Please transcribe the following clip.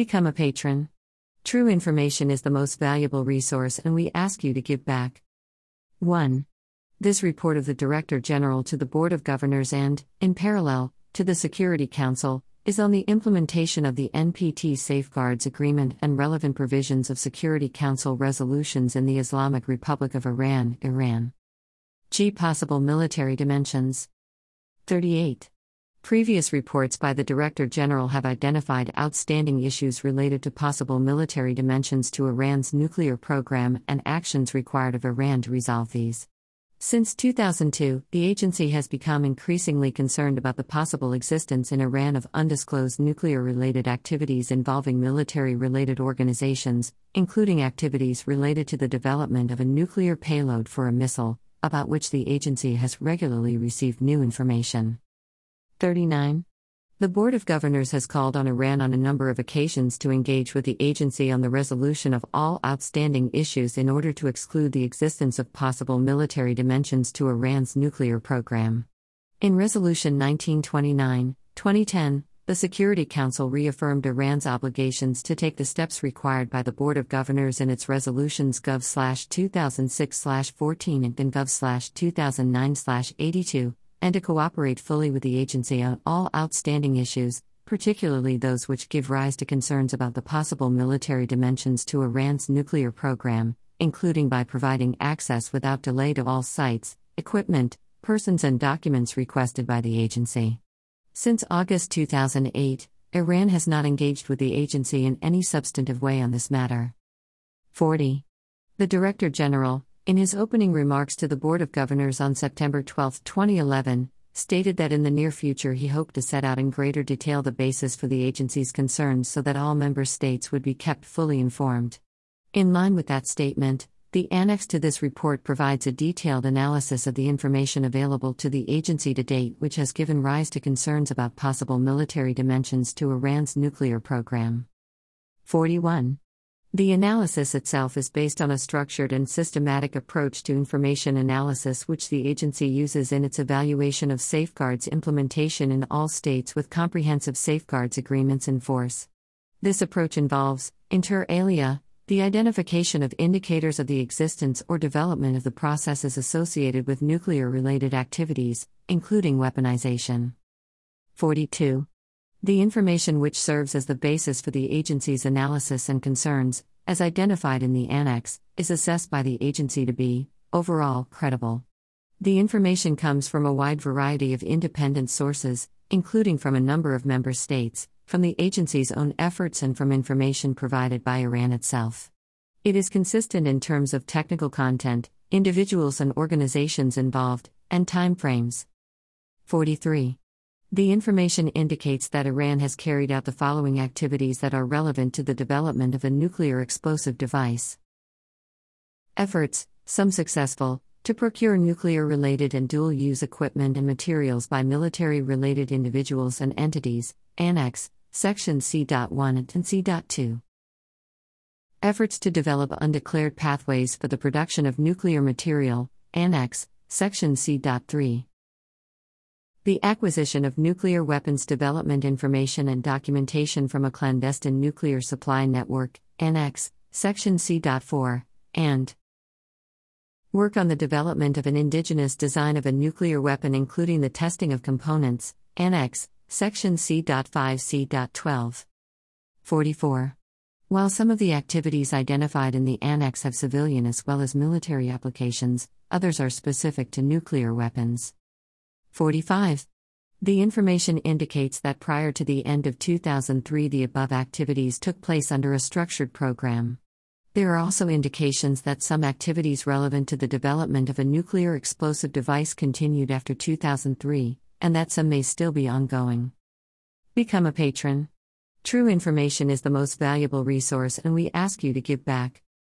Become a patron. True information is the most valuable resource, and we ask you to give back. 1. This report of the Director General to the Board of Governors and, in parallel, to the Security Council, is on the implementation of the NPT Safeguards Agreement and relevant provisions of Security Council resolutions in the Islamic Republic of Iran, Iran. G. Possible military dimensions. 38. Previous reports by the Director General have identified outstanding issues related to possible military dimensions to Iran's nuclear program and actions required of Iran to resolve these. Since 2002, the agency has become increasingly concerned about the possible existence in Iran of undisclosed nuclear related activities involving military related organizations, including activities related to the development of a nuclear payload for a missile, about which the agency has regularly received new information. 39. The Board of Governors has called on Iran on a number of occasions to engage with the agency on the resolution of all outstanding issues in order to exclude the existence of possible military dimensions to Iran's nuclear program. In Resolution 1929, 2010, the Security Council reaffirmed Iran's obligations to take the steps required by the Board of Governors in its resolutions Gov 2006 14 and Gov 2009 82 and to cooperate fully with the agency on all outstanding issues, particularly those which give rise to concerns about the possible military dimensions to Iran's nuclear program, including by providing access without delay to all sites, equipment, persons, and documents requested by the agency. Since August 2008, Iran has not engaged with the agency in any substantive way on this matter. 40. The Director General, in his opening remarks to the Board of Governors on September 12, 2011, stated that in the near future he hoped to set out in greater detail the basis for the agency's concerns so that all member states would be kept fully informed. In line with that statement, the annex to this report provides a detailed analysis of the information available to the agency to date, which has given rise to concerns about possible military dimensions to Iran's nuclear program. 41. The analysis itself is based on a structured and systematic approach to information analysis, which the agency uses in its evaluation of safeguards implementation in all states with comprehensive safeguards agreements in force. This approach involves, inter alia, the identification of indicators of the existence or development of the processes associated with nuclear related activities, including weaponization. 42. The information which serves as the basis for the agency's analysis and concerns, as identified in the Annex, is assessed by the agency to be, overall, credible. The information comes from a wide variety of independent sources, including from a number of member states, from the agency's own efforts, and from information provided by Iran itself. It is consistent in terms of technical content, individuals and organizations involved, and timeframes. 43. The information indicates that Iran has carried out the following activities that are relevant to the development of a nuclear explosive device. Efforts, some successful, to procure nuclear related and dual use equipment and materials by military related individuals and entities, Annex, Section C.1 and C.2. Efforts to develop undeclared pathways for the production of nuclear material, Annex, Section C.3. The acquisition of nuclear weapons development information and documentation from a clandestine nuclear supply network, Annex, Section C.4, and Work on the development of an indigenous design of a nuclear weapon, including the testing of components, Annex, Section C.5 C.12. 44. While some of the activities identified in the Annex have civilian as well as military applications, others are specific to nuclear weapons. 45. The information indicates that prior to the end of 2003, the above activities took place under a structured program. There are also indications that some activities relevant to the development of a nuclear explosive device continued after 2003, and that some may still be ongoing. Become a patron. True information is the most valuable resource, and we ask you to give back.